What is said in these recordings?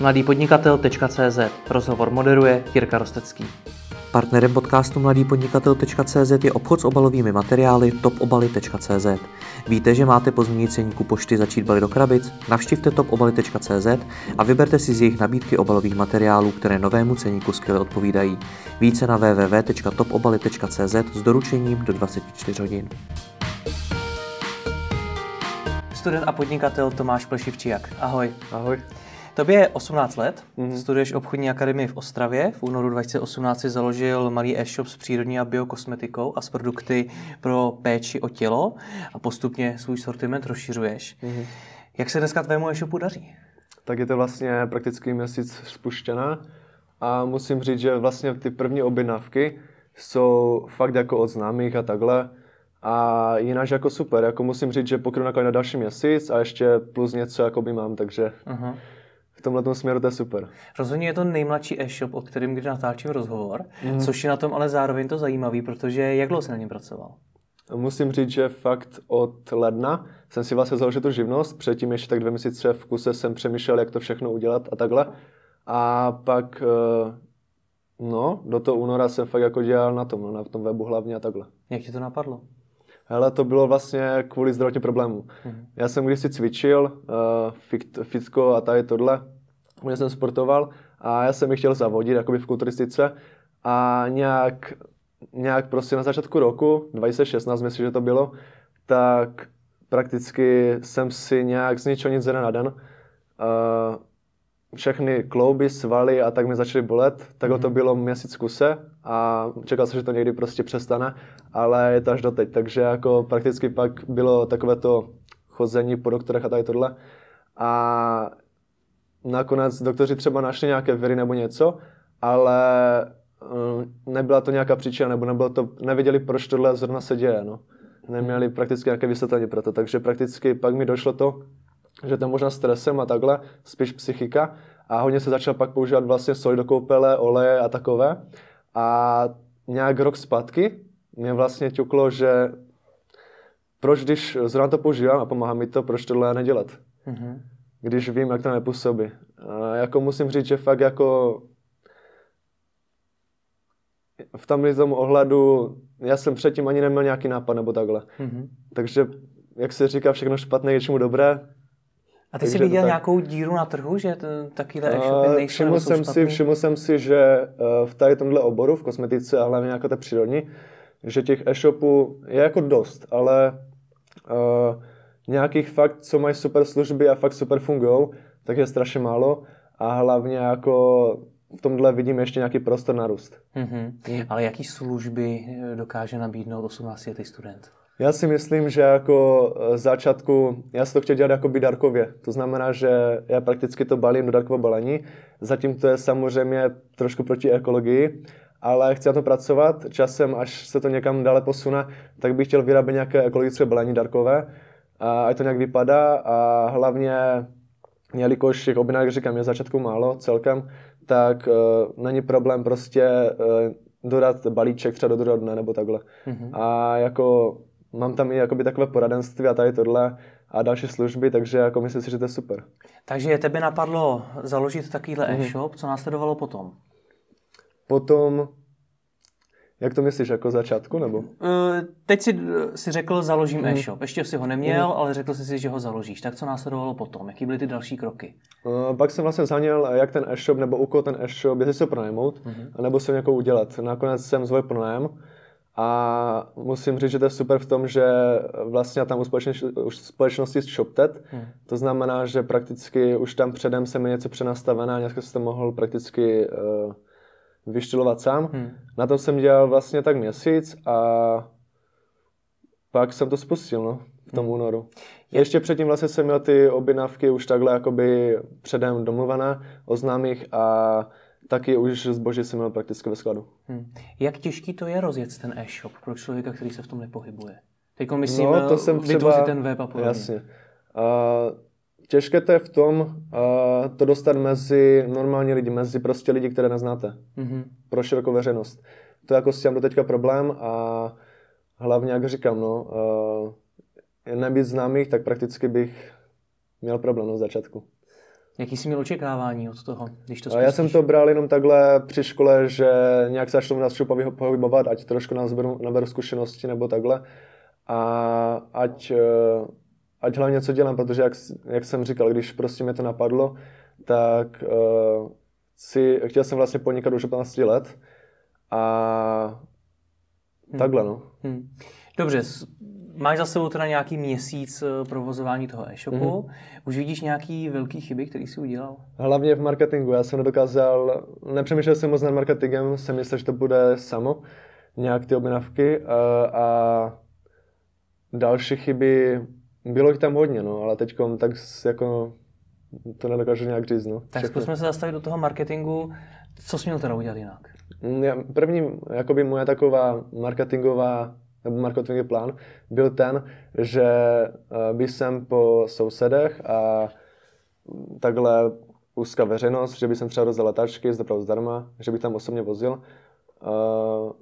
mladýpodnikatel.cz Rozhovor moderuje Jirka Rostecký. Partnerem podcastu mladýpodnikatel.cz je obchod s obalovými materiály topobaly.cz. Víte, že máte po změní ceníku pošty začít balit do krabic? Navštivte topobaly.cz a vyberte si z jejich nabídky obalových materiálů, které novému ceníku skvěle odpovídají. Více na www.topobaly.cz s doručením do 24 hodin. Student a podnikatel Tomáš Plešivčiak. Ahoj. Ahoj. Tobě je 18 let, mm-hmm. studuješ obchodní akademii v Ostravě. V únoru 2018 si založil malý e-shop s přírodní a biokosmetikou a s produkty pro péči o tělo a postupně svůj sortiment rozšiřuješ. Mm-hmm. Jak se dneska tvému e-shopu daří? Tak je to vlastně prakticky měsíc spuštěná a musím říct, že vlastně ty první objednávky jsou fakt jako od známých a takhle. A jinak jako super, jako musím říct, že pokrynu na další měsíc a ještě plus něco jako by mám, takže uh-huh tomhle směru to je super. Rozhodně je to nejmladší e-shop, o kterým kdy natáčím rozhovor, mm. což je na tom ale zároveň to zajímavý, protože jak dlouho jsi na něm pracoval? Musím říct, že fakt od ledna jsem si vlastně založil tu živnost, předtím ještě tak dvě měsíce v kuse jsem přemýšlel, jak to všechno udělat a takhle. A pak, eh, no, do toho února jsem fakt jako dělal na tom, na tom webu hlavně a takhle. Jak ti to napadlo? Hele, to bylo vlastně kvůli zdravotním problémům. Mm-hmm. Já jsem když si cvičil, uh, fit, fitko a tady tohle, kde jsem sportoval a já jsem je chtěl zavodit, jakoby v kulturistice a nějak, nějak prostě na začátku roku, 2016 myslím, že to bylo, tak prakticky jsem si nějak z ničeho nic na den uh, všechny klouby, svaly a tak mi začaly bolet. Tak mm-hmm. to bylo měsíc kuse a čekal jsem, že to někdy prostě přestane, ale je to až doteď. Takže jako prakticky pak bylo takové to chození po doktorech a tady tohle. A nakonec doktoři třeba našli nějaké viry nebo něco, ale um, nebyla to nějaká příčina, nebo nebylo to, nevěděli, proč tohle zrovna se děje. No. Neměli prakticky nějaké vysvětlení pro to, takže prakticky pak mi došlo to, že to možná stresem a takhle, spíš psychika. A hodně se začal pak používat vlastně soj do koupele, oleje a takové. A nějak rok zpátky mě vlastně ťuklo, že proč když zrovna to používám a pomáhá mi to, proč tohle nedělat. Mm-hmm. Když vím, jak to nepůsobí. A jako musím říct, že fakt jako v tam tomu ohledu, já jsem předtím ani neměl nějaký nápad nebo takhle. Mm-hmm. Takže, jak se říká, všechno špatné je čemu dobré, a ty jsi viděl tak... nějakou díru na trhu, že takovýhle e-shopy nejsou všiml jsem si, všiml jsem si, že v tady tomhle oboru, v kosmetice a hlavně jako té přírodní, že těch e-shopů je jako dost, ale uh, nějakých fakt, co mají super služby a fakt super fungují, tak je strašně málo a hlavně jako v tomhle vidím ještě nějaký prostor na růst. Mm-hmm. Mm. Ale jaký služby dokáže nabídnout 18 letý student? Já si myslím, že jako eh, začátku, já si to chtěl dělat jako by darkově. To znamená, že já prakticky to balím do darkového balení. Zatím to je samozřejmě trošku proti ekologii, ale chci na to pracovat. Časem, až se to někam dále posune, tak bych chtěl vyrábět nějaké ekologické balení darkové. A ať to nějak vypadá a hlavně, jelikož těch objednávek, říkám, je začátku málo celkem, tak uh, není problém prostě uh, dodat balíček třeba do druhého dne nebo takhle. Mm-hmm. A jako mám tam i jakoby takové poradenství a tady tohle a další služby, takže jako myslím si, že to je super. Takže tebe napadlo založit takovýhle mm-hmm. e-shop, co následovalo potom? Potom, jak to myslíš, jako začátku, nebo? Uh, teď si, si řekl, založím mm. e-shop. Ještě si ho neměl, mm. ale řekl jsi si, že ho založíš. Tak co následovalo potom? Jaký byly ty další kroky? Uh, pak jsem vlastně zaněl, jak ten e-shop, nebo u koho ten e-shop, jestli se ho pronajmout, mm-hmm. nebo se ho nějakou udělat. Nakonec jsem zvolil pronájem a musím říct, že to je super v tom, že vlastně tam u společnosti, u společnosti ShopTet, hmm. to znamená, že prakticky už tam předem se mi něco přenastavené a nějak jsem to mohl prakticky uh, vyštylovat sám. Hmm. Na tom jsem dělal vlastně tak měsíc a pak jsem to spustil, no, v tom hmm. únoru. Ještě předtím vlastně jsem měl ty objednávky už takhle jakoby předem domluvené, oznámých a taky už zboží jsem měl prakticky ve skladu. Hmm. Jak těžký to je rozjet ten e-shop pro člověka, který se v tom nepohybuje? Teď myslím no, to jsem vytvořit třeba, ten web a podobně. Jasně. Uh, těžké to je v tom, uh, to dostat mezi normální lidi, mezi prostě lidi, které neznáte. Mm-hmm. Pro širokou veřejnost. To je jako s tím do teďka problém a hlavně, jak říkám, no, uh, nebýt známých, tak prakticky bych měl problém na začátku. Jaký jsi měl očekávání od toho, když to spustíš? Já jsem to bral jenom takhle při škole, že nějak se tomu nás pohybovat, ať trošku naberu, naberu zkušenosti nebo takhle. A ať, eh, ať hlavně co dělám, protože jak, jak jsem říkal, když prostě mě to napadlo, tak uh, si, chtěl jsem vlastně podnikat už 15 let a hmm. takhle no. Hmm. Dobře, máš za sebou teda nějaký měsíc eh, provozování toho e-shopu. Mm-hmm. Už vidíš nějaký velký chyby, který jsi udělal? Hlavně v marketingu. Já jsem nedokázal, nepřemýšlel jsem moc nad marketingem, jsem myslel, že to bude samo, nějak ty objednávky a, a další chyby, bylo jich tam hodně, no, ale teď tak jako to nedokážu nějak říct. No. Tak zkusme se zastavit do toho marketingu. Co jsi měl teda udělat jinak? Mm, první, jakoby moje taková marketingová nebo marketingový plán byl ten, že eh, bych jsem po sousedech a takhle úzká veřejnost, že bych jsem třeba rozdal letáčky z dopravu zdarma, že bych tam osobně vozil. Eh,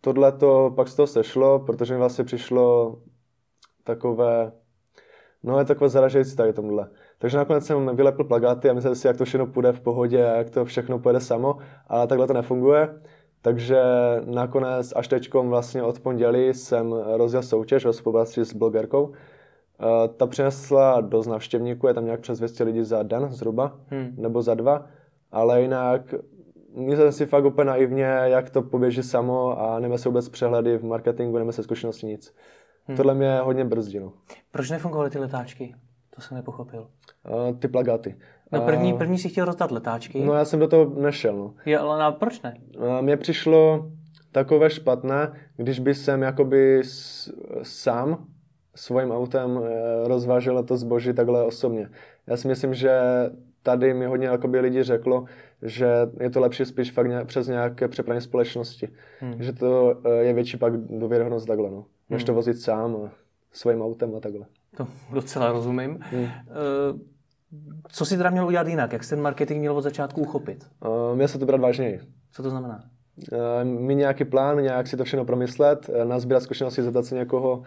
tohle to pak z toho sešlo, protože mi vlastně přišlo takové, no je takové zaražející tady tomhle. Takže nakonec jsem vylepil plagáty a myslel si, jak to všechno půjde v pohodě, jak to všechno půjde samo, ale takhle to nefunguje. Takže nakonec až teď vlastně od pondělí jsem rozjel soutěž ve spolupráci s blogerkou. Eh, ta přinesla dost navštěvníků, je tam nějak přes 200 lidí za den zhruba, hmm. nebo za dva, ale jinak myslel si fakt úplně naivně, jak to poběží samo a nemáme se vůbec přehledy v marketingu, nemáme se zkušenosti nic. Hmm. Tohle mě hodně brzdí. No. Proč nefungovaly ty letáčky? To jsem nepochopil. Uh, ty plagáty. No první, první si chtěl rozdat letáčky. No já jsem do toho nešel. No. Je, ale no, proč ne? Mně přišlo takové špatné, když by jsem jakoby s, sám svým autem eh, rozvážel to zboží takhle osobně. Já si myslím, že tady mi hodně jakoby lidi řeklo, že je to lepší spíš fakt nějak, přes nějaké přepravní společnosti. Hmm. Že to eh, je větší pak důvěryhodnost takhle, no. Než hmm. to vozit sám svým autem a takhle. To docela rozumím. Hmm. Uh, co si teda měl udělat jinak? Jak jsi ten marketing měl od začátku uchopit? Uh, měl se to brát vážněji. Co to znamená? Mít nějaký plán, nějak si to všechno promyslet, nazbírat zkušenosti, zeptat se někoho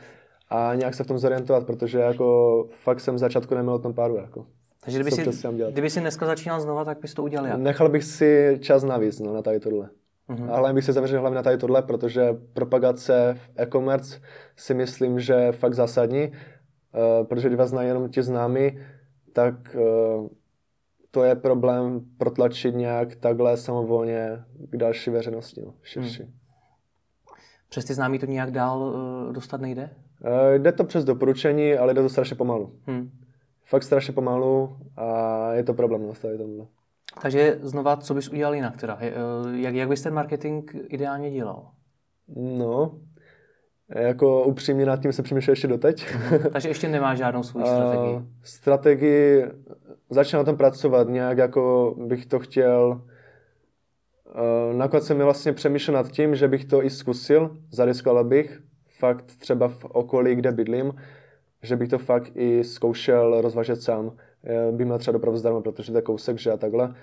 a nějak se v tom zorientovat, protože jako fakt jsem v začátku neměl o tom páru. Jako. Takže kdyby si, kdyby si dneska začínal znova, tak bys to udělal jak? Nechal bych si čas navíc no, na tady tohle. Uh-huh. Ale bych se zaměřil hlavně na tady tohle, protože propagace v e-commerce si myslím, že je fakt zásadní, uh, protože když vás znají jenom ti známí, tak uh, to je problém protlačit nějak takhle samovolně k další veřejnosti, no, širší. Hmm. Přes ty známí to nějak dál uh, dostat nejde? Uh, jde to přes doporučení, ale jde to strašně pomalu. Hmm. Fakt strašně pomalu a je to problém nastavit tomhle. Takže znova, co bys udělal jinak teda? Jak, jak bys ten marketing ideálně dělal? No, jako upřímně nad tím se přemýšlel ještě doteď. Takže ještě nemáš žádnou svou strategii? strategii, začínám na tom pracovat nějak, jako bych to chtěl. nakonec jsem mi vlastně přemýšlel nad tím, že bych to i zkusil, zariskoval bych, fakt třeba v okolí, kde bydlím, že bych to fakt i zkoušel rozvažet sám. By měl třeba dopravu zdarma, protože to je kousek, že a takhle.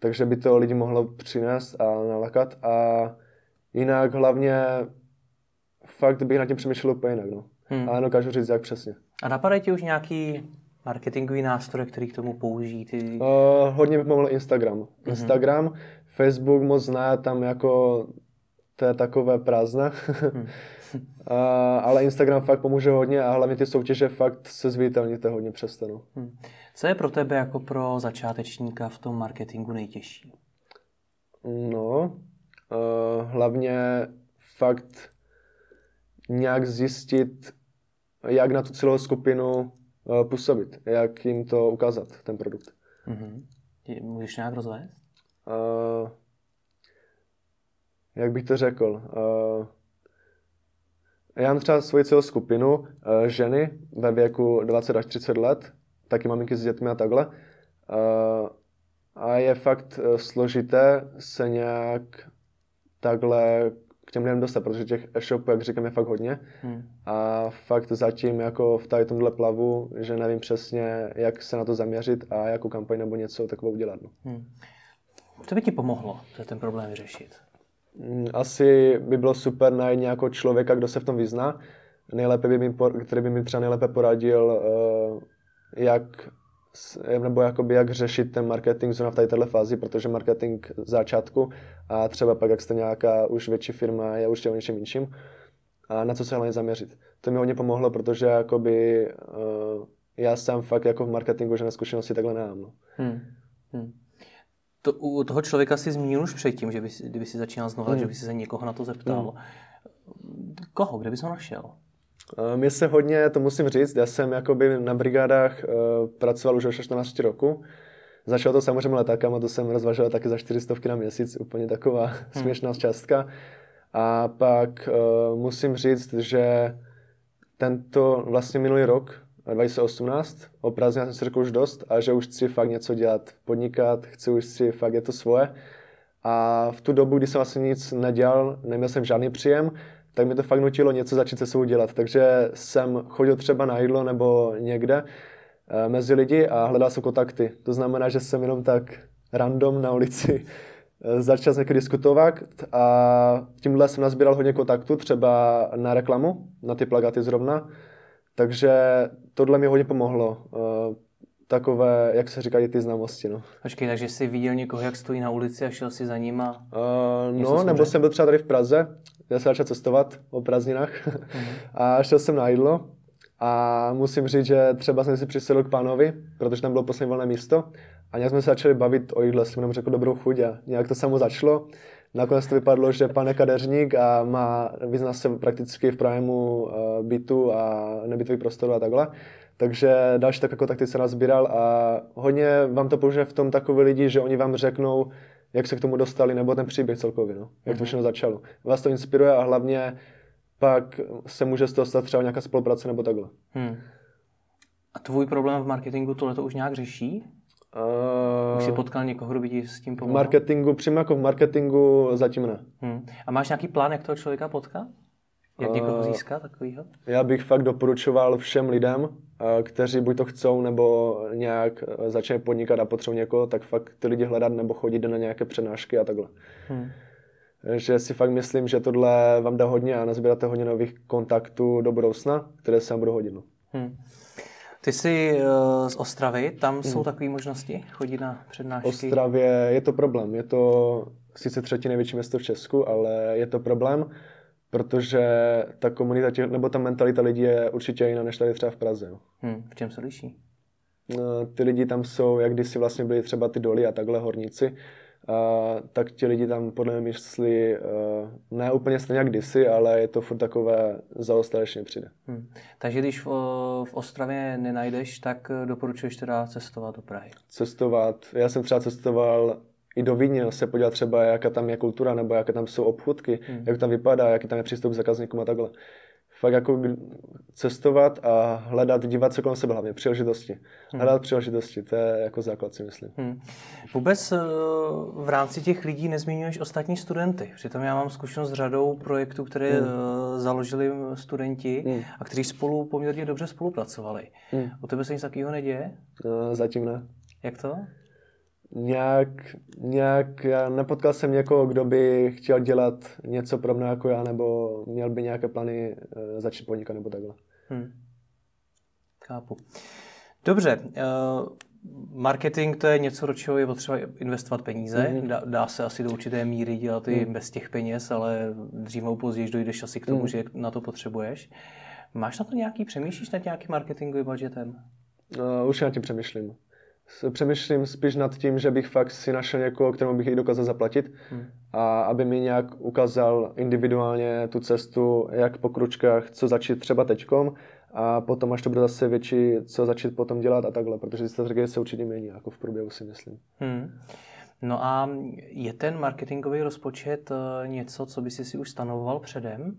Takže by to lidi mohlo přinést a nalakat. A jinak hlavně fakt bych na tím přemýšlel úplně jinak, no. Hmm. Ale dokážu říct, jak přesně. A napadají ti už nějaký marketingový nástroj, který k tomu použijí? Ty... Uh, hodně bych mohl Instagram. Hmm. Instagram, Facebook moc zná, tam jako to je takové prázdné. hmm. uh, ale Instagram fakt pomůže hodně a hlavně ty soutěže fakt se zviditelníte hodně přesto. No. Hmm. Co je pro tebe jako pro začátečníka v tom marketingu nejtěžší? No, uh, hlavně fakt nějak zjistit, jak na tu celou skupinu uh, působit, jak jim to ukázat, ten produkt. Mm-hmm. Můžeš nějak rozvést? Uh, jak bych to řekl? Uh, já mám třeba svoji celou skupinu uh, ženy ve věku 20 až 30 let, taky maminky s dětmi a takhle. Uh, a je fakt uh, složité se nějak takhle k těm lidem dostat, protože těch e-shopů, jak říkám, je fakt hodně. Hmm. A fakt zatím jako v tady tomhle plavu, že nevím přesně, jak se na to zaměřit a jakou kampaň nebo něco takovou udělat. No. Hmm. Co by ti pomohlo ten problém vyřešit? Hmm, asi by bylo super najít nějakého člověka, kdo se v tom vyzná. Nejlépe by mi, který by mi třeba nejlépe poradil, uh, jak nebo jakoby jak řešit ten marketing zrovna v této fázi, protože marketing začátku a třeba pak, jak jste nějaká už větší firma, je určitě o něčem jinším a na co se hlavně zaměřit. To mi hodně pomohlo, protože jakoby uh, já sám fakt jako v marketingu na zkušenosti takhle nemám. No. Hmm. Hmm. To, u toho člověka si zmínil už předtím, že by, kdyby si začínal znovu, hmm. že by si se někoho na to zeptal. Hmm. Koho? Kde bys ho našel? Mně se hodně, to musím říct, já jsem jakoby na brigádách uh, pracoval už od 14 roku. Začalo to samozřejmě letákama, to jsem rozvažoval taky za 400 na měsíc, úplně taková hmm. směšná částka. A pak uh, musím říct, že tento vlastně minulý rok, 2018, o prázdninách jsem si řekl už dost a že už chci fakt něco dělat, podnikat, chci už si fakt je to svoje. A v tu dobu, kdy jsem vlastně nic nedělal, neměl jsem žádný příjem, tak mi to fakt nutilo něco začít se sebou dělat. Takže jsem chodil třeba na jídlo nebo někde e, mezi lidi a hledal jsem kontakty. To znamená, že jsem jenom tak random na ulici e, začal někdy diskutovat a tímhle jsem nazbíral hodně kontaktů, třeba na reklamu, na ty plagaty zrovna. Takže tohle mi hodně pomohlo. E, takové, jak se říkají, ty známosti. No. Počkej, takže jsi viděl někoho, jak stojí na ulici a šel si za ním a... Uh, no, nebo jsem byl třeba tady v Praze, já jsem začal cestovat o prázdninách mm-hmm. a šel jsem na jídlo a musím říct, že třeba jsem si přisedl k pánovi, protože tam bylo poslední volné místo a nějak jsme se začali bavit o jídle, jsem mu řekl dobrou chuť a nějak to samo začalo. Nakonec to vypadlo, že pan je kadeřník a má, vyzná se prakticky v pronájmu uh, bytu a nebytových prostorů a takhle. Takže další takové kontakty se nazbíral a hodně vám to použije v tom takový lidi, že oni vám řeknou, jak se k tomu dostali, nebo ten příběh celkově, no, jak to mhm. všechno začalo. Vás to inspiruje a hlavně pak se může z toho stát třeba nějaká spolupráce nebo takhle. Hmm. A tvůj problém v marketingu tohle to už nějak řeší? Uh, už jsi potkal někoho, kdo by ti s tím pomohl? V marketingu, přímo jako v marketingu zatím ne. Hmm. A máš nějaký plán, jak toho člověka potkat? Jak někoho získat takovýho? Já bych fakt doporučoval všem lidem, kteří buď to chcou, nebo nějak začne podnikat a potřebují někoho, tak fakt ty lidi hledat nebo chodit na nějaké přednášky a takhle. Hmm. Že si fakt myslím, že tohle vám dá hodně a nazbíráte hodně nových kontaktů do budoucna, které se vám budou hodit. No. Hmm. Ty jsi uh, z Ostravy, tam hmm. jsou takové možnosti chodit na přednášky? Ostravě je to problém. Je to sice třetí největší město v Česku, ale je to problém protože ta komunita, těch, nebo ta mentalita lidí je určitě jiná než tady třeba v Praze. No. Hmm, v čem se liší? No, ty lidi tam jsou, jak kdysi vlastně byli třeba ty doly a takhle horníci, a, tak ti lidi tam podle mě myslí uh, ne úplně stejně jak kdysi, ale je to furt takové zaostalečně přijde. Hmm. Takže když v, v Ostravě nenajdeš, tak doporučuješ teda cestovat do Prahy? Cestovat. Já jsem třeba cestoval i do Vídně se podívat třeba, jaká tam je kultura, nebo jaké tam jsou obchůdky, hmm. jak tam vypadá, jaký tam je přístup k zákazníkům a takhle. Fakt jako cestovat a hledat, dívat se kolem sebe hlavně, příležitosti. Hmm. Hledat příležitosti, to je jako základ si myslím. Hmm. Vůbec eh, v rámci těch lidí nezmiňuješ ostatní studenty. Přitom já mám zkušenost s řadou projektů, které hmm. Eh, založili studenti hmm. a kteří spolu poměrně dobře spolupracovali. Hmm. U tebe se nic takového neděje? No, zatím ne. Jak to? Nějak, nějak, já nepotkal jsem někoho, kdo by chtěl dělat něco pro mě jako já, nebo měl by nějaké plány uh, začít podnikat nebo takhle. Hmm. Chápu. Dobře, uh, marketing to je něco, do čeho je potřeba investovat peníze. Mm-hmm. Dá, dá se asi do určité míry dělat i mm. bez těch peněz, ale dřív nebo později dojdeš asi k tomu, mm. že na to potřebuješ. Máš na to nějaký, přemýšlíš nad nějakým marketingovým budgetem? Uh, už já tím přemýšlím přemýšlím spíš nad tím, že bych fakt si našel někoho, kterému bych ji dokázal zaplatit hmm. a aby mi nějak ukázal individuálně tu cestu, jak po kručkách, co začít třeba teďkom a potom, až to bude zase větší, co začít potom dělat a takhle, protože ty strategie se určitě mění, jako v průběhu si myslím. Hmm. No a je ten marketingový rozpočet eh, něco, co by si si už stanovoval předem?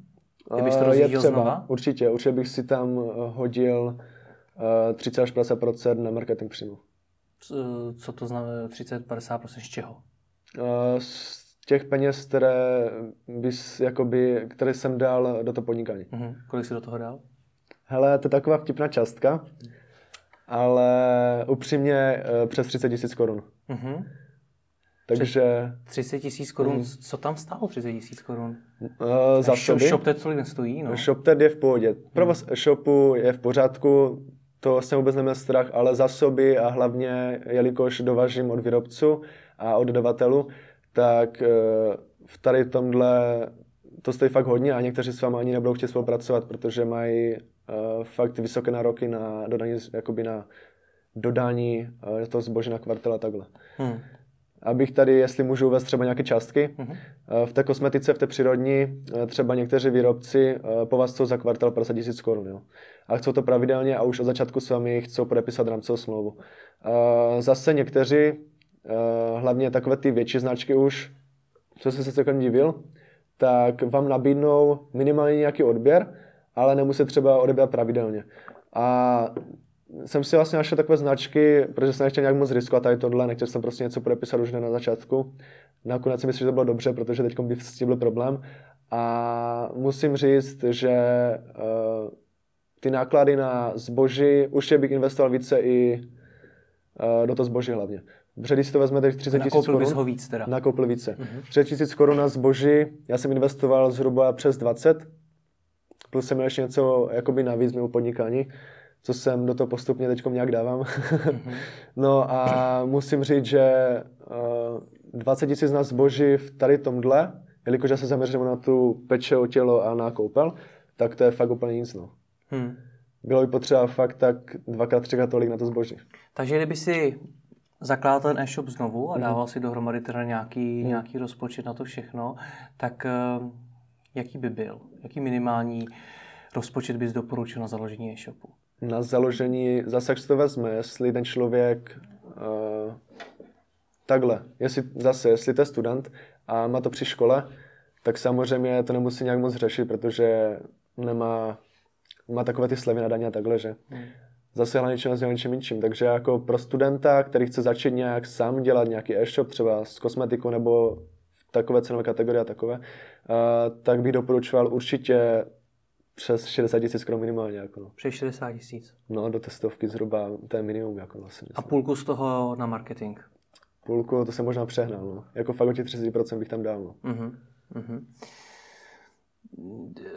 Kdybych to je třeba, znova? určitě, určitě bych si tam eh, hodil 30 eh, až 50 na marketing přímo. Co to znamená 30-50% z čeho? Z těch peněz, které, bys, jakoby, které jsem dal do toho podnikání. Uh-huh. Kolik jsi do toho dal? Hele, to je taková vtipná částka, ale upřímně eh, přes 30 tisíc korun. Uh-huh. Takže... 30 tisíc korun, uh-huh. co tam stálo 30 tisíc korun? Uh, za shop, ShopTed tolik nestojí, no. ShopTed je v pohodě. Provoz uh-huh. shopu je v pořádku, to jsem vůbec neměl strach, ale zásoby a hlavně, jelikož dovažím od výrobců a od dodavatelů, tak eh, v tady tomhle to stojí fakt hodně a někteří s vámi ani nebudou chtít spolupracovat, protože mají uh, fakt vysoké nároky na dodání, jakoby na dodání uh, toho zboží na kvartel a takhle. Hmm. Abych tady, jestli můžu uvést třeba nějaké částky, hmm. uh, v té kosmetice, v té přírodní, uh, třeba někteří výrobci uh, po vás chcou za kvartal 50 tisíc korun, jo. A chcou to pravidelně a už od začátku s vámi chcou podepisat rámcovou smlouvu. Zase někteří, hlavně takové ty větší značky už, co jsem se celkem divil, tak vám nabídnou minimálně nějaký odběr, ale nemusí třeba odebírat pravidelně. A jsem si vlastně našel takové značky, protože jsem nechtěl nějak moc riskovat tady tohle, nechtěl jsem prostě něco podepisat už na začátku. Nakonec si myslím, že to bylo dobře, protože teď by s tím byl problém. A musím říct, že uh, ty náklady na zboží, už je bych investoval více i uh, do toho zboží hlavně. Protože když si to vezmete 30 tisíc korun. ho víc teda. Nakoupil více. Uh-huh. 30 tisíc korun na zboží, já jsem investoval zhruba přes 20, plus jsem měl ještě něco jakoby navíc mimo podnikání, co jsem do toho postupně teď nějak dávám. Uh-huh. no a musím říct, že uh, 20 tisíc na zboží v tady tomhle, jelikož já se zaměřím na tu peče o tělo a na koupel, tak to je fakt úplně nic. No. Hmm. Bylo by potřeba fakt tak dvakrát, třikrát tolik na to zboží. Takže kdyby si zakládal ten e-shop znovu a mhm. dával si dohromady teda nějaký, mm. nějaký rozpočet na to všechno, tak uh, jaký by byl? Jaký minimální rozpočet bys doporučil na založení e-shopu? Na založení, zase jak to vezme, jestli ten člověk uh, takhle, jestli zase, jestli to je student a má to při škole, tak samozřejmě to nemusí nějak moc řešit, protože nemá, má takové ty slevy na daně a takhle, že. Mm zase na něčem, na něčem jinčím. Takže jako pro studenta, který chce začít nějak sám dělat nějaký e-shop, třeba s kosmetikou nebo takové cenové kategorie a takové, uh, tak bych doporučoval určitě přes 60 tisíc korun minimálně. Jako no. Přes 60 tisíc? No, do testovky zhruba, to je minimum. Jako vlastně, a půlku z toho na marketing? Půlku, to jsem možná přehnal. No. Jako fakt o těch 30% bych tam dal. No. Uh-huh. Uh-huh.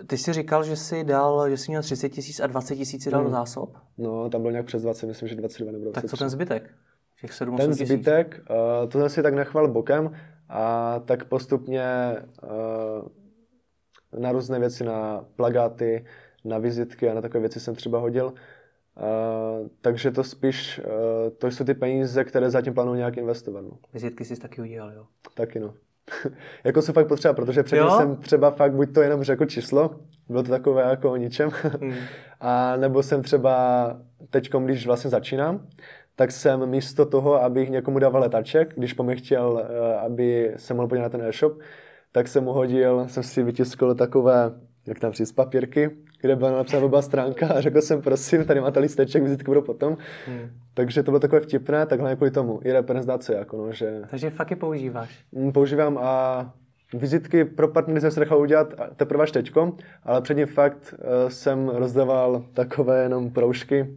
Ty jsi říkal, že jsi dal, že jsi měl 30 tisíc a 20 tisíc dal hmm. do zásob? No, tam byl nějak přes 20, myslím, že 22 nebo 23. Tak co ten zbytek? Těch 7, ten zbytek, uh, to jsem si tak nechval bokem a tak postupně uh, na různé věci, na plagáty, na vizitky a na takové věci jsem třeba hodil. Uh, takže to spíš, uh, to jsou ty peníze, které zatím plánuju nějak investovat. No. Vizitky jsi taky udělal, jo? Taky no. jako jsou fakt potřeba, protože předtím jo? jsem třeba fakt buď to jenom řekl číslo, bylo to takové jako o ničem, hmm. a nebo jsem třeba teď, když vlastně začínám, tak jsem místo toho, abych někomu dával letaček, když po mě chtěl, eh, aby se mohl podívat na ten e-shop, tak jsem mu hodil, jsem si vytiskl takové, jak tam říct, papírky, kde byla napsána oba stránka a řekl jsem, prosím, tady máte listeček, vizitku budou potom. Hmm. Takže to bylo takové vtipné, takhle kvůli tomu. I reprezentace, jako no, že... Takže fakt je používáš? Mm, používám a vizitky pro partnery jsem se nechal udělat teprve až teďko, ale předtím fakt uh, jsem rozdával takové jenom proužky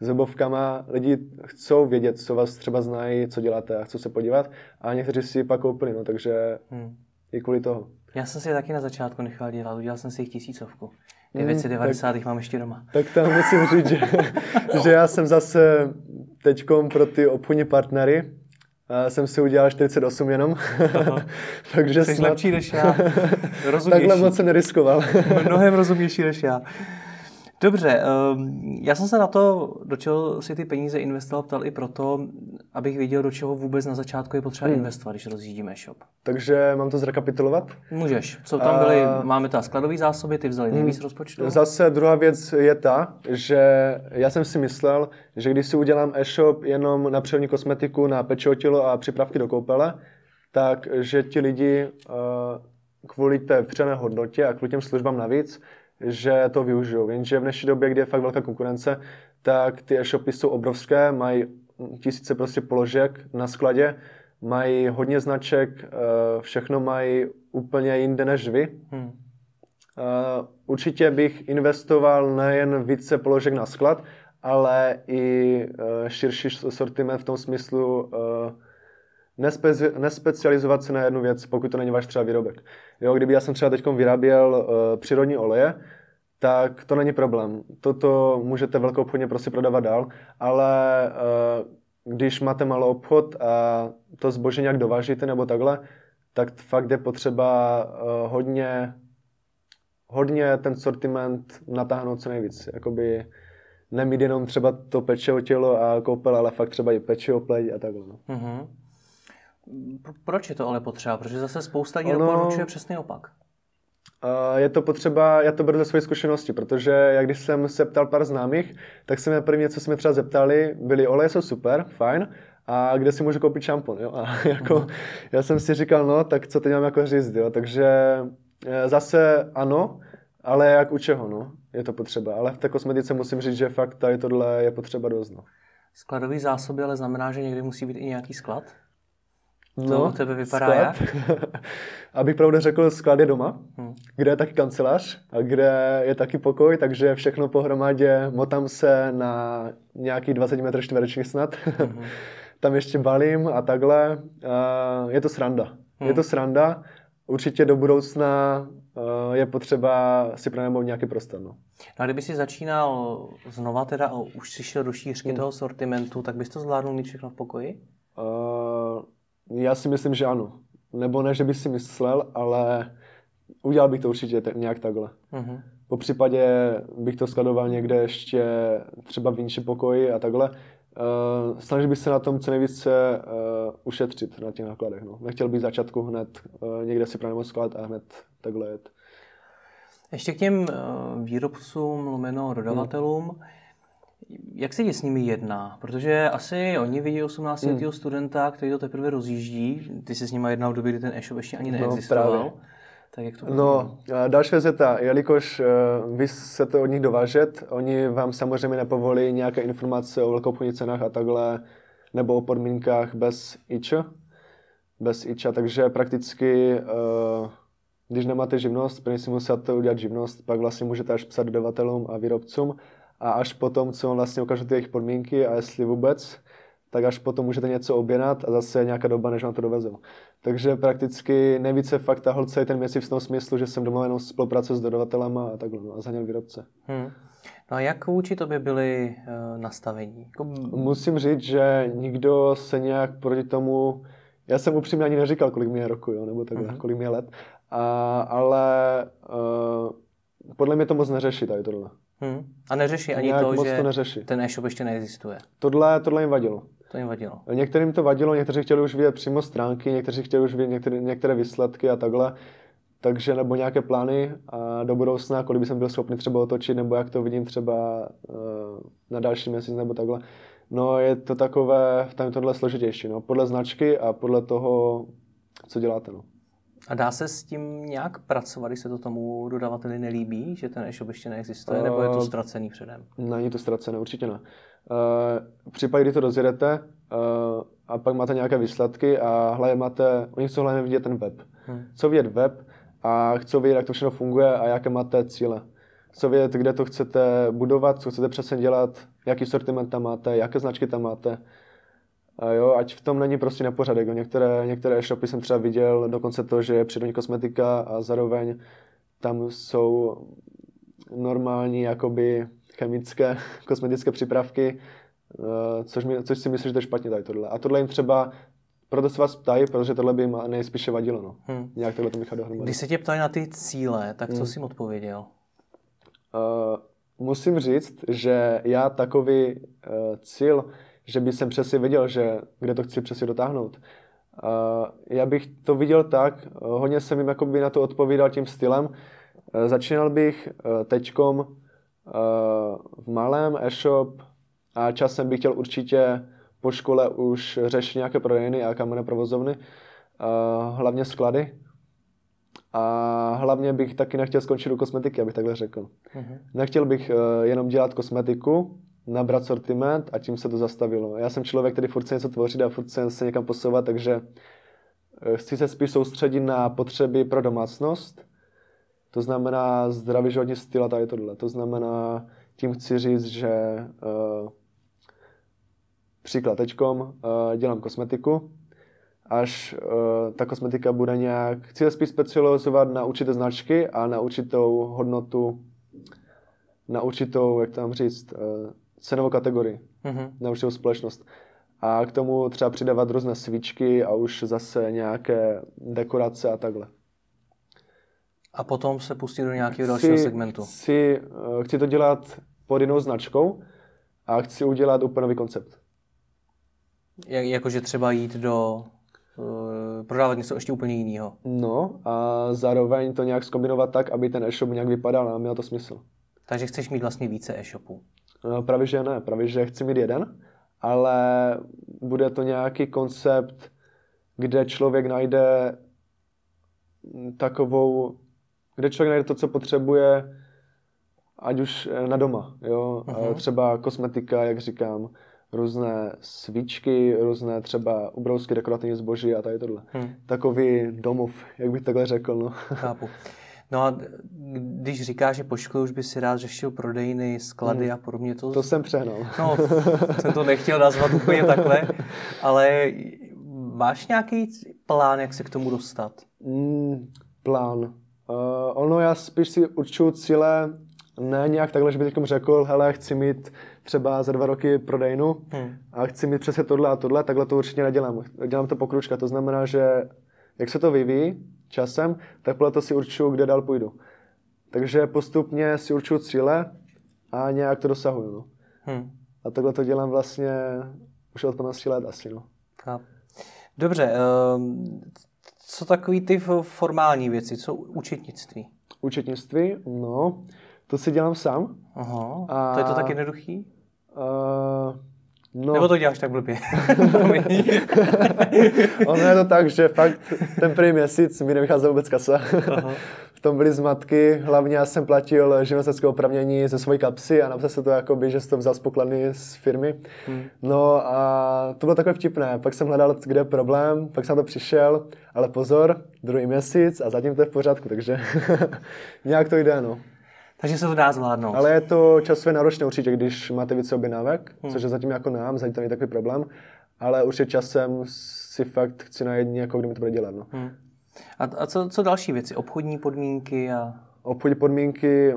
s webovkama. Lidi chcou vědět, co vás třeba znají, co děláte a chcou se podívat a někteří si pak koupili, no takže hmm. I kvůli toho. Já jsem si je taky na začátku nechal dělat, udělal jsem si jich tisícovku. 990 hmm, mám ještě doma. Tak tam musím říct, že, že já jsem zase teďkom pro ty obchodní partnery, a jsem si udělal 48 jenom. Takže Jsi snad... lepší než já. Takhle moc se neriskoval. Mnohem rozumnější než já. Dobře, ehm, já jsem se na to, do čeho si ty peníze investoval, ptal i proto, abych věděl, do čeho vůbec na začátku je potřeba hmm. investovat, když rozjíždíme shop. Takže mám to zrekapitulovat? Můžeš. Co tam byly? Uh, máme ta skladové zásoby, ty vzali nejvíc hmm. rozpočtu? Zase druhá věc je ta, že já jsem si myslel, že když si udělám e-shop jenom na převní kosmetiku, na pečotilo a připravky do koupele, tak že ti lidi uh, kvůli té přidané hodnotě a kvůli těm službám navíc že to využijou. Jenže v dnešní době, kdy je fakt velká konkurence, tak ty e-shopy jsou obrovské, mají tisíce prostě položek na skladě, mají hodně značek, eh, všechno mají úplně jinde než vy. Hmm. Eh, určitě bych investoval nejen více položek na sklad, ale i eh, širší sortiment v tom smyslu nespeci, nespecializovat se na jednu věc, pokud to není váš třeba výrobek. Jo, kdyby já jsem třeba teď vyráběl uh, přírodní oleje, tak to není problém. Toto můžete velkou obchodně prostě prodávat dál, ale uh, když máte malý obchod a to zboží nějak dovážíte nebo takhle, tak fakt je potřeba uh, hodně, hodně ten sortiment natáhnout co nejvíc. Jakoby nemít jenom třeba to pečivo tělo a koupel, ale fakt třeba i pečivo, pleť a takhle. No. Mm-hmm. Proč je to ale potřeba? Protože zase spousta lidí ono... doporučuje přesný opak. Je to potřeba, já to beru ze své zkušenosti, protože jak když jsem se ptal pár známých, tak jsem první, co jsme třeba zeptali, byly oleje jsou super, fajn, a kde si můžu koupit šampon, jo? A jako, mm. já jsem si říkal, no, tak co teď mám jako říct, jo? Takže e, zase ano, ale jak u čeho, no, je to potřeba. Ale v té kosmetice musím říct, že fakt tady tohle je potřeba dost, no. Skladový zásoby ale znamená, že někdy musí být i nějaký sklad? To no, u tebe vypadá sklad. jak? Abych pravdu řekl, sklad je doma, hmm. kde je taky kancelář a kde je taky pokoj, takže všechno pohromadě motám se na nějaký 20 m čtvereční snad. Hmm. Tam ještě balím a takhle. Je to sranda. Hmm. Je to sranda. Určitě do budoucna je potřeba si pronajmout nějaký prostor. No. no a kdyby si začínal znova teda a už si šel do šířky hmm. toho sortimentu, tak bys to zvládnul mít všechno v pokoji? Uh, já si myslím, že ano. Nebo ne, že bych si myslel, ale udělal bych to určitě tak, nějak takhle. Uh-huh. Po případě bych to skladoval někde ještě třeba v jinší pokoji a takhle. Uh, snažil bych se na tom co nejvíce uh, ušetřit na těch nákladech. No. Nechtěl bych začátku hned uh, někde si právě sklad a hned takhle jet. Ještě k těm uh, výrobcům, lomeno dodavatelům. Hmm jak se ti s nimi jedná? Protože asi oni vidí 18 letého hmm. studenta, který to teprve rozjíždí. Ty jsi s nimi jednal v době, kdy ten e-shop ještě ani no, neexistoval. No, tak jak to No, další věc je ta, jelikož uh, vy se to od nich dovážet, oni vám samozřejmě nepovolí nějaké informace o velkoobchodních cenách a takhle, nebo o podmínkách bez IČ, bez IČ, takže prakticky, uh, když nemáte živnost, prvně si musíte udělat živnost, pak vlastně můžete až psat dodavatelům a výrobcům a až potom, co vlastně ukážu ty jejich podmínky a jestli vůbec, tak až potom můžete něco objednat a zase nějaká doba, než vám to dovezou. Takže prakticky nejvíce fakt tahol celý ten měsíc v tom smyslu, že jsem domluven spolupráce s dodavatelama a takhle, no, a za něm výrobce. Hmm. No a jak vůči tobě byli uh, nastavení? Jako... Musím říct, že nikdo se nějak proti tomu, já jsem upřímně ani neříkal, kolik mě je roku, jo, nebo takhle, hmm. kolik mě je let, a, ale uh, podle mě to moc neřeší tady tohle. Hmm. A neřeší ani Nějak to, že to neřeší. ten e-shop ještě neexistuje. Tohle, tohle jim vadilo. To jim vadilo. Některým to vadilo, někteří chtěli už vidět přímo stránky, někteří chtěli už vidět některé, některé výsledky a takhle. Takže nebo nějaké plány a do budoucna, kolik bych byl schopný třeba otočit, nebo jak to vidím třeba uh, na další měsíc nebo takhle. No je to takové, tam tohle složitější, no. Podle značky a podle toho, co děláte, no. A dá se s tím nějak pracovat, když se to tomu dodavateli nelíbí, že ten e-shop ještě neexistuje, uh, nebo je to ztracený předem? Není to ztracené, určitě ne. Uh, případě, kdy to rozjedete uh, a pak máte nějaké výsledky a hlavně máte, oni chcou hlavně vidět ten web. Hmm. Co vidět web a chcou vidět, jak to všechno funguje a jaké máte cíle. Chcou vědět, kde to chcete budovat, co chcete přesně dělat, jaký sortiment tam máte, jaké značky tam máte a jo, ať v tom není prostě nepořádek. Některé, některé e-shopy jsem třeba viděl dokonce to, že je přírodní kosmetika a zároveň tam jsou normální jakoby chemické kosmetické přípravky, eh, což, mi, což si myslím, že to je špatně tady tohle. A tohle jim třeba proto se vás ptají, protože tohle by jim nejspíše vadilo. No. Hmm. Nějak tohle to nechat dohromady. Když se tě ptají na ty cíle, tak co hmm. jsi jim odpověděl? Uh, musím říct, že já takový uh, cíl, že by jsem přesně věděl, že kde to chci přesně dotáhnout. Já bych to viděl tak, hodně jsem jim jakoby na to odpovídal tím stylem. Uh, začínal bych uh, teďkom uh, v malém e-shop a časem bych chtěl určitě po škole už řešit nějaké prodejny a kamenné provozovny, hlavně sklady. A hlavně bych taky nechtěl skončit u kosmetiky, abych takhle řekl. Uh-huh. Nechtěl bych jenom dělat kosmetiku, nabrat sortiment a tím se to zastavilo. Já jsem člověk, který furt chce něco tvořit a furt se někam posouvat, takže eh, chci se spíš soustředit na potřeby pro domácnost, to znamená zdravý životní styl a tady tohle. To znamená, tím chci říct, že uh, příklad teďkom uh, dělám kosmetiku, až uh, ta kosmetika bude nějak, chci se spíš specializovat na určité značky a na určitou hodnotu na určitou, jak tam říct, uh, cenovou kategorii, Mhm. na určitou společnost. A k tomu třeba přidávat různé svíčky a už zase nějaké dekorace a takhle. A potom se pustit do nějakého dalšího segmentu. Chci, uh, chci to dělat pod jinou značkou a chci udělat úplně nový koncept. Jak, jakože třeba jít do... Uh, prodávat něco ještě úplně jiného. No a zároveň to nějak zkombinovat tak, aby ten e-shop nějak vypadal a měl to smysl. Takže chceš mít vlastně více e-shopů. No, Právě že ne, právě že chci mít jeden, ale bude to nějaký koncept, kde člověk najde takovou, kde člověk najde to, co potřebuje, ať už eh, na doma, jo, Mhm. třeba kosmetika, jak říkám, různé svíčky, různé třeba ubrousky, dekorativní zboží a tady tohle. Hm. Takový domov, jak bych takhle řekl, no. Chápu. No a když říkáš, že po škole už by si rád řešil prodejny, sklady a podobně, to... To jsem přehnal. No, jsem to nechtěl nazvat úplně takhle, ale máš nějaký plán, jak se k tomu dostat? Mm, plán. Uh, ono, já spíš si určuju cíle, ne nějak takhle, že bych řekl, hele, chci mít třeba za dva roky prodejnu Hmm. a chci mít přesně tohle a tohle, takhle to určitě nedělám. Dělám to po kručka, to znamená, že jak se to vyvíjí časem, tak podle toho si určuju, kde dál půjdu. Takže postupně si určuju cíle a nějak to dosahuju. No. Hmm. A takhle to dělám vlastně už od 15 let asi. No. Chápu. Dobře, ehm, co takový ty formální věci, co účetnictví? Účetnictví, no, to si dělám sám. Aha, A- to je to tak jednoduchý? Uh, no, Nebo to děláš tak blbě? Ono je to tak, že fakt ten první měsíc mi nevycházela vůbec kasa. Aha. v tom byly zmatky, hlavně já jsem platil živnostenské opravnění ze svojí kapsy a napsal se to jakoby, že jsem to vzal z pokladny z firmy. Hmm. No a to bylo takové vtipné. Pak jsem hledal, kde je problém, pak jsem to přišel, ale pozor, druhý měsíc a zatím to je v pořádku, takže nějak to jde, no. Takže se to dá zvládnout. Ale je to časově náročné určitě, když máte více objednávek, hmm. což je zatím jako nám, zatím to není takový problém, ale určitě časem si fakt chci najít někoho, kdo mi to bude dělat. No. Hmm. A, a co, co další věci? Obchodní podmínky a... Obchodní podmínky,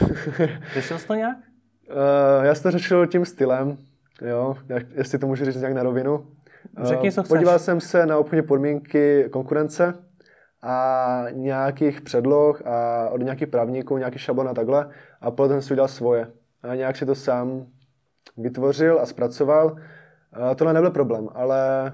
Řešil jsi to nějak? uh, já jsem to řešil tím stylem, jo, jak, jestli to můžu říct nějak na rovinu. Eh, Řekni, co chceš. Podíval jsem se na obchodní podmínky konkurence a nějakých předloh a od nějakých právníků, nějaký šablon a takhle a potom si udělal svoje. A nějak si to sám vytvořil a zpracoval. A tohle nebyl problém, ale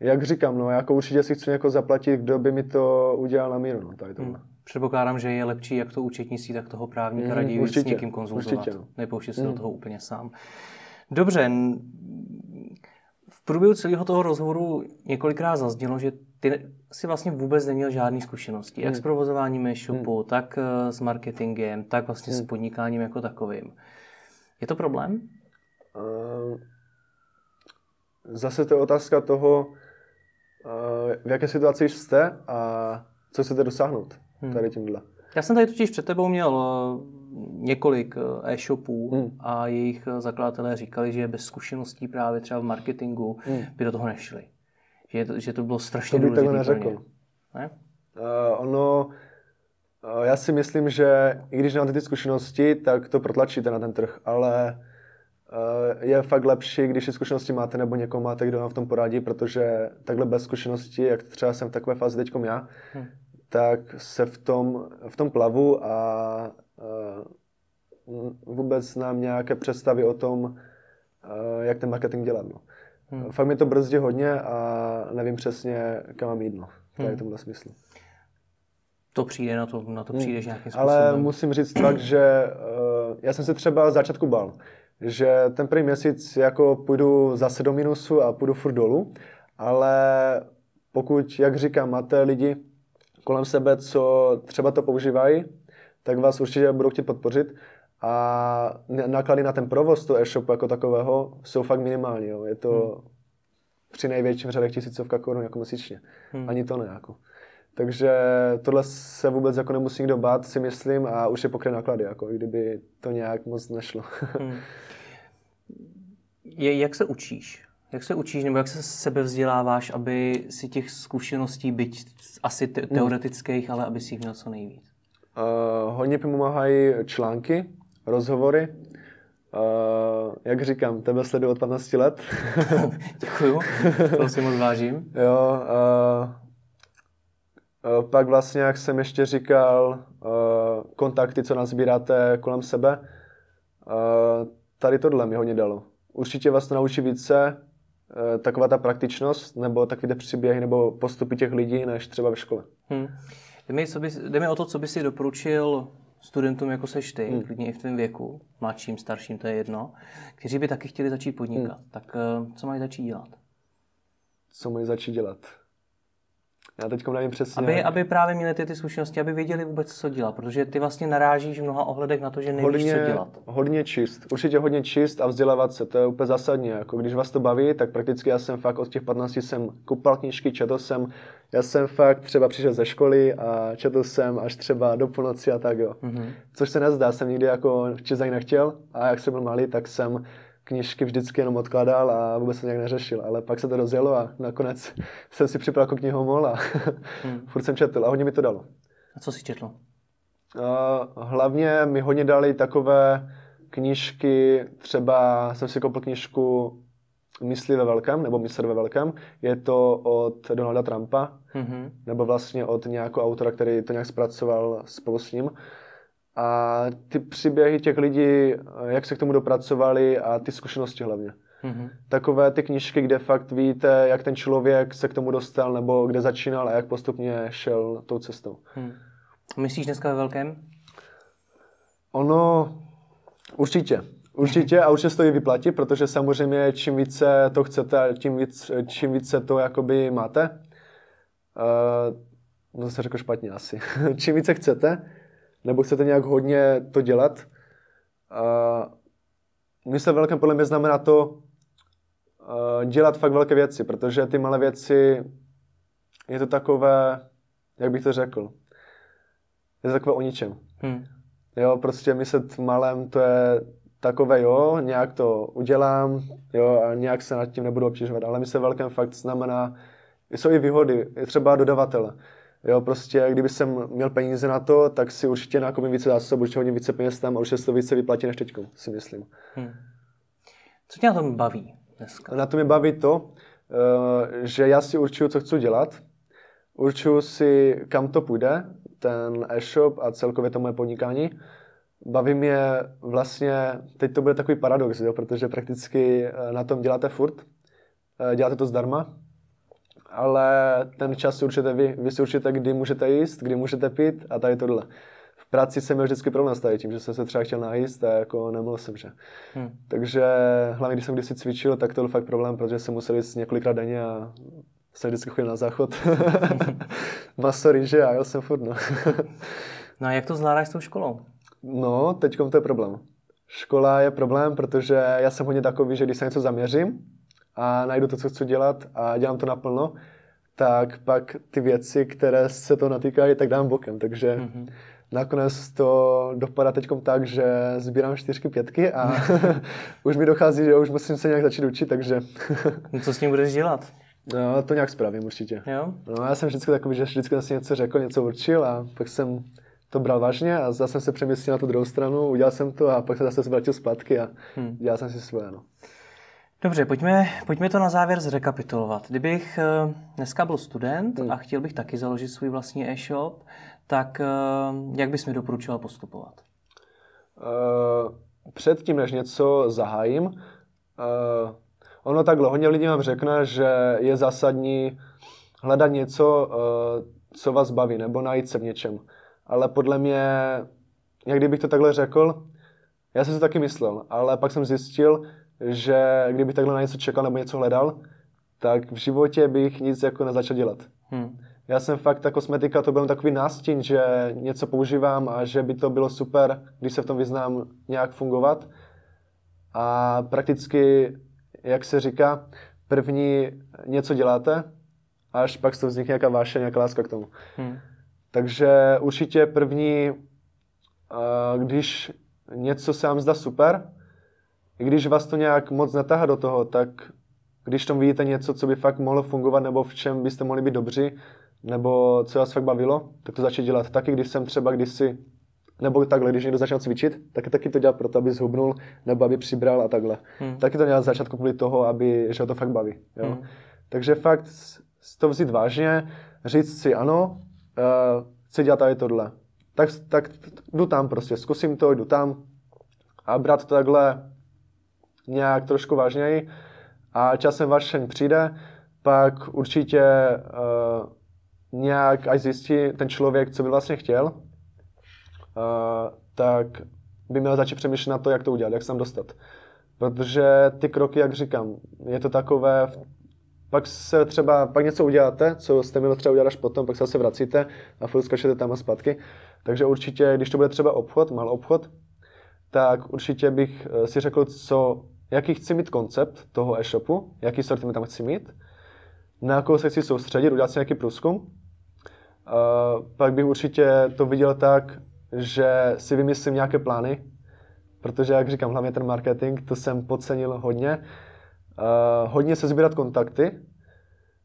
jak říkám, no, jako určitě si chci někoho zaplatit, kdo by mi to udělal na míru, no, tady tohle. Hmm. Předpokládám, že je lepší jak to účetnictví, tak toho právníka Mm, raději s určitě, někým konzultovat. určitě, no. Nepouštět se do toho úplně sám. Dobře, v průběhu celého toho rozhovoru několikrát zaznělo, že ty si vlastně vůbec neměl žádné zkušenosti, jak s provozováním e-shopu, tak eh, s marketingem, tak vlastně s podnikáním jako takovým. Je to problém? Uh, zase to je otázka toho, uh, v jaké situaci jste a co chcete dosáhnout tady tímhle. Já jsem tady totiž před tebou měl eh, několik eh, e-shopů Hmm. a jejich eh, zakladatelé říkali, že bez zkušeností právě třeba v marketingu Hmm. by do toho nešli. Že to, že to bylo To strašně takhle důležité ně. neřekl. Ne? Uh, ono, uh, já si myslím, že i když nemáte ty zkušenosti, tak to protlačíte na ten trh, ale uh, je fakt lepší, když ty zkušenosti máte nebo někoho máte, kdo vám v tom poradí, protože takhle bez zkušeností, jak třeba jsem v takové fázi teďkom já, Hmm. tak se v tom, v tom plavu a uh, vůbec nám nějaké představy o tom, uh, jak ten marketing dělat. No. Hmm. Fakt mi to brzdí hodně a nevím přesně, kam mám jít. No, tady Hmm. tomhle smyslu. To přijde, na to, na to přijdeš nějakým způsobem. Hmm. Ale musím říct fakt, že uh, já jsem se třeba z začátku bál, že ten první měsíc jako půjdu zase do minusu a půjdu furt dolů, ale pokud, jak říkám, máte lidi kolem sebe, co třeba to používají, tak vás určitě budou chtít podpořit a náklady na ten provoz toho e-shopu jako takového jsou fakt minimální. Jo. Je to Hmm. při největším řadech tisícovka korun jako měsíčně. Hmm. Ani to ne. Jako. Takže tohle se vůbec jako nemusí nikdo bát, si myslím, a už je pokryt náklady, jako i kdyby to nějak moc nešlo. Hmm. Je, jak se učíš? Jak se učíš, nebo jak se sebe vzděláváš, aby si těch zkušeností, byť asi te- Hmm. teoretických, ale aby si jich měl co nejvíc? Uh, hodně pomáhají články, rozhovory. Uh, jak říkám, tebe sleduju od 15 let. Děkuju, to si moc vážím. Jo, uh, uh, pak vlastně, jak jsem ještě říkal, uh, kontakty, co nazbíráte kolem sebe, uh, tady tohle mi hodně dalo. Určitě vás to naučí více, uh, taková ta praktičnost, nebo takové příběhy, nebo postupy těch lidí, než třeba ve škole. Hmm. Jde mi, co by, jde mi o to, co by si doporučil studentům, jako seš ty, hmm. klidně i v tvém věku, mladším, starším, to je jedno, kteří by taky chtěli začít podnikat. Hmm. Tak eh, co mají začít dělat? Co mají začít dělat? Já teď nevím přesně. Aby, aby právě měli ty, ty zkušenosti, aby věděli vůbec, co dělat, protože ty vlastně narážíš v mnoha ohledech na to, že nevíš, hodně, co dělat. Hodně čist, určitě hodně čist a vzdělávat se, to je úplně zásadně. Jako když vás to baví, tak prakticky já jsem fakt od těch 15 jsem kupal knížky, četl jsem, já jsem fakt třeba přišel ze školy a četl jsem až třeba do půlnoci a tak jo. Mm-hmm. Což se nezdá, jsem nikdy jako číst nechtěl a jak jsem byl malý, tak jsem knížky vždycky jenom odkládal a vůbec se nějak neřešil, ale pak se to rozjelo a nakonec jsem si připravil jako knihomol a hmm. furt jsem četl a hodně mi to dalo. A co jsi četl? Uh, hlavně mi hodně dali takové knížky, třeba jsem si koupil knížku Myslí ve velkém, nebo Mysl ve velkém. Je to od Donalda Trumpa, mm-hmm. nebo vlastně od nějakého autora, který to nějak zpracoval spolu s ním a ty příběhy těch lidí, jak se k tomu dopracovali a ty zkušenosti hlavně. Mm-hmm. Takové ty knižky, kde fakt víte, jak ten člověk se k tomu dostal, nebo kde začínal a jak postupně šel tou cestou. Hmm. Myslíš dneska ve velkém? Ono určitě. Určitě a určitě to i vyplatí, protože samozřejmě čím více to chcete, tím, víc, čím více to jakoby máte, uh, no to se řekl špatně asi, čím více chcete, nebo chcete nějak hodně to dělat. Uh, myslet velkém podle mě znamená to dělat fakt velké věci, protože ty malé věci je to takové, jak bych to řekl, je to takové o ničem. Hmm. Jo, prostě myslet malém, to je takové, jo, nějak to udělám, jo, a nějak se nad tím nebudu obtěžovat, ale myslet velkém fakt znamená, jsou i výhody, je třeba dodavatele. Jo, prostě kdyby jsem měl peníze na to, tak si určitě nakoupím více zásob, určitě hodně více peněz tam a určitě se to více vyplatí než teďko, si myslím. Hmm. Co tě na tom baví dneska? Na to mě baví to, eh, že já si určuju, co chci dělat. Určuju si, kam to půjde, ten e-shop a celkově to moje podnikání. Baví mě vlastně, teď to bude takový paradox, jo, protože prakticky eh, na tom děláte furt, eh, děláte to zdarma, ale ten čas si určitě vy. Vy si určitě, kdy můžete jíst, kdy můžete pít a tady tohle. V práci jsem měl vždycky problém s tím, že jsem se třeba chtěl najíst a jako nemohl jsem, že. Hmm. Takže hlavně, když jsem kdysi cvičil, tak to byl fakt problém, protože jsem musel jít několikrát denně a jsem vždycky chodil na záchod. Maso, rýže a jel jsem furt, no. no a jak to zvládáš s tou školou? No, teď to je problém. Škola je problém, protože já jsem hodně takový, že když se něco zaměřím, a najdu to, co chci dělat a dělám to naplno, tak pak ty věci, které se to natýkají, tak dám bokem. Takže mm-hmm. nakonec to dopadá teď tak, že sbírám čtyřky, pětky a už mi dochází, že už musím se nějak začít učit, takže... No, co s tím budeš dělat? No, to nějak spravím určitě. Jo? No, já jsem vždycky takový, že vždycky jsem něco řekl, něco určil a pak jsem to bral vážně a zase jsem se přemystil na tu druhou stranu, udělal jsem to a pak se zase vrátil zpátky a hmm. dělal jsem si svoje. No. Dobře, pojďme, pojďme to na závěr zrekapitulovat. Kdybych eh, dneska byl student hmm. a chtěl bych taky založit svůj vlastní e-shop, tak eh, jak bys mi doporučoval postupovat? Uh, předtím, než něco zahájím, uh, ono takhle, hodně lidí vám řekne, že je zásadní hledat něco, uh, co vás baví, nebo najít se v něčem. Ale podle mě, jak kdybych to takhle řekl, já jsem si to taky myslel, ale pak jsem zjistil, že kdybych takhle na něco čekal nebo něco hledal, tak v životě bych nic jako nezačal dělat. Hmm. Já jsem fakt, ta kosmetika, to byl takový nástin, že něco používám a že by to bylo super, když se v tom vyznám nějak fungovat. A prakticky, jak se říká, první něco děláte, až pak toho vznikne nějaká váše, nějaká láska k tomu. Hmm. Takže určitě první, když něco se vám zdá super, i když vás to nějak moc netahá do toho, tak když tam vidíte něco, co by fakt mohlo fungovat nebo v čem byste mohli být dobří, nebo co vás fakt bavilo, tak to začít dělat taky, když jsem třeba kdysi, nebo takhle, když někdo začal cvičit, tak taky to dělat proto, aby zhubnul, nebo aby přibral a takhle. Hmm. Taky to dělat začátku kvůli toho, aby, že ho to fakt baví. Jo? Hmm. Takže fakt to vzít vážně, říct si ano, uh, chci dělat tady tohle. Tak, tak jdu tam prostě, zkusím to, jdu tam a brát to takhle nějak trošku vážněji a časem vášeň přijde, pak určitě uh, nějak až zjistí ten člověk, co by vlastně chtěl, uh, tak by měl začít přemýšlet na to, jak to udělat, jak se tam dostat. Protože ty kroky, jak říkám, je to takové, pak se třeba, pak něco uděláte, co jste měli třeba udělat až potom, pak se zase vracíte a furt skačete tam a zpátky. Takže určitě, když to bude třeba obchod, mal obchod, tak určitě bych eh, si řekl, co, jaký chci mít koncept toho e-shopu, jaký sortiment tam chci mít, na jakou se chci soustředit, udělat si nějaký průzkum. Uh, pak bych určitě to viděl tak, že si vymyslím nějaké plány, protože, jak říkám, hlavně ten marketing, to jsem podcenil hodně. Uh, hodně se sbírat kontakty.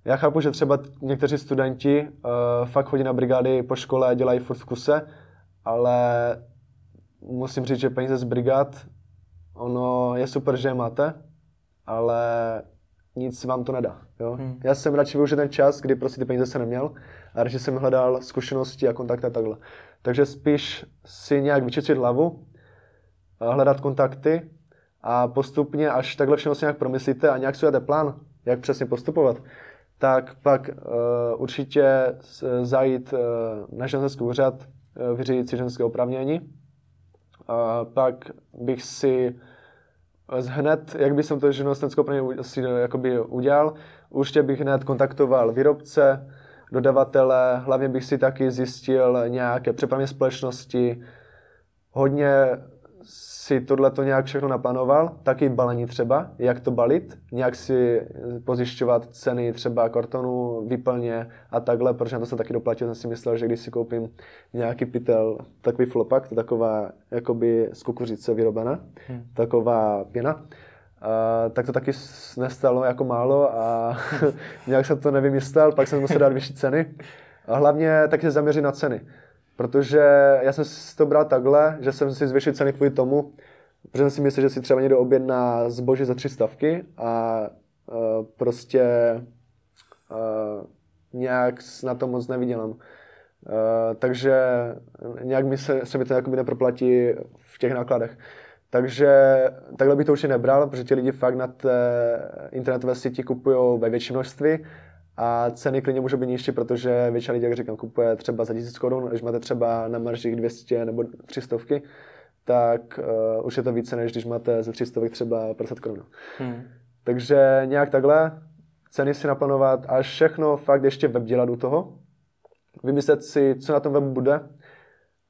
Já chápu, že třeba někteří studenti uh, fakt chodí na brigády po škole a dělají furt v kuse, ale musím říct, že peníze z brigád, ono je super, že je máte, ale nic vám to nedá. Jo? Hmm. Já jsem radši využil ten čas, kdy prostě ty peníze se neměl a radši jsem hledal zkušenosti a kontakty a takhle. Takže spíš si nějak vyčistit hlavu, hledat kontakty a postupně, až takhle všechno si nějak promyslíte a nějak si plán, jak přesně postupovat, tak pak uh, určitě zajít uh, na ženský úřad, uh, vyřídit si ženské oprávnění. Pak bych si hned, jak bych to živnostenskou oprávnění si jakoby udělal, určitě bych hned kontaktoval výrobce, dodavatele, hlavně bych si taky zjistil nějaké přepravní společnosti, hodně si tohle to nějak všechno naplánoval, taky balení třeba, jak to balit, nějak si pozjišťovat ceny třeba kartonu, vyplně a takhle, protože na to jsem taky doplatil, jsem si myslel, že když si koupím nějaký pytel, takový flopak, to taková jakoby z kukuřice vyrobená, hmm. taková pěna, Uh, tak to taky nestalo jako málo a nějak jsem to nevymyslel, pak jsem musel dát vyšší ceny. A hlavně taky se zaměřit na ceny. Protože já jsem si to bral takhle, že jsem si zvyšil ceny kvůli tomu, protože jsem si myslel, že si třeba někdo objedná zboží za tři stavky a uh, prostě uh, nějak na to moc nevydělám. Uh, takže nějak mi se, se mi to jakoby neproplatí v těch nákladech. Takže takhle bych to určitě nebral, protože ti lidi fakt na té internetové síti kupují ve větším množství a ceny klidně můžou být nižší, protože většina lidí, jak říkám, kupuje třeba za 1000 korun, když máte třeba na maržích 200 nebo 300, tak uh, už je to více, než když máte ze 300 třeba 50 korun. Hmm. Takže nějak takhle ceny si naplánovat a všechno fakt ještě web dělat u toho. Vymyslet si, co na tom webu bude.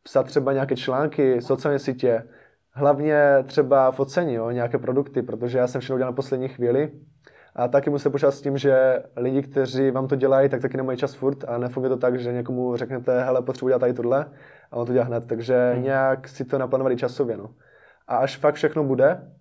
Psat třeba nějaké články, sociální sítě, hlavně třeba focení, jo, nějaké produkty, protože já jsem všechno dělal na poslední chvíli a taky musíte počítat s tím, že lidi, kteří vám to dělají, tak taky nemají čas furt a nefunguje to tak, že někomu řeknete, hele, potřebuji dělat tady tohle a on to dělá hned. Takže hmm. nějak si to naplánovali časově. No. A až fakt všechno bude,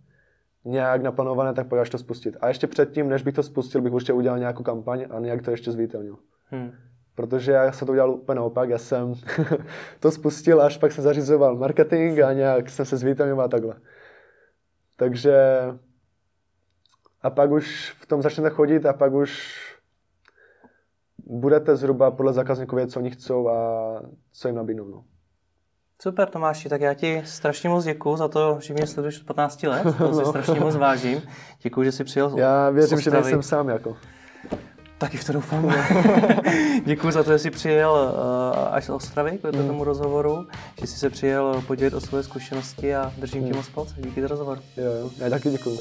nějak naplánované, tak pak až to spustit. A ještě předtím, než bych to spustil, bych určitě udělal nějakou kampaň a nějak to ještě zvítelnil. Hmm. Protože já jsem to udělal úplně naopak, já jsem to spustil, až pak jsem zařizoval marketing a nějak jsem se zvítelňoval takhle. Takže a pak už v tom začnete chodit a pak už budete zhruba podle zákazníků vědět, co oni chcou a co jim nabídnou. No. Super Tomáši, tak já ti strašně moc děkuji za to, že mě sleduješ od 15 let, to si no. strašně moc vážím. Děkuji, že jsi přijel Já věřím, že nejsem sám jako. Taky v to doufám. Děkuji za to, že jsi přijel uh, až z Ostravy k mm. tomu rozhovoru, že jsi se přijel podělit o své zkušenosti a držím mm. ti moc palce. Díky za rozhovor. Jo, jo, já taky děkuji.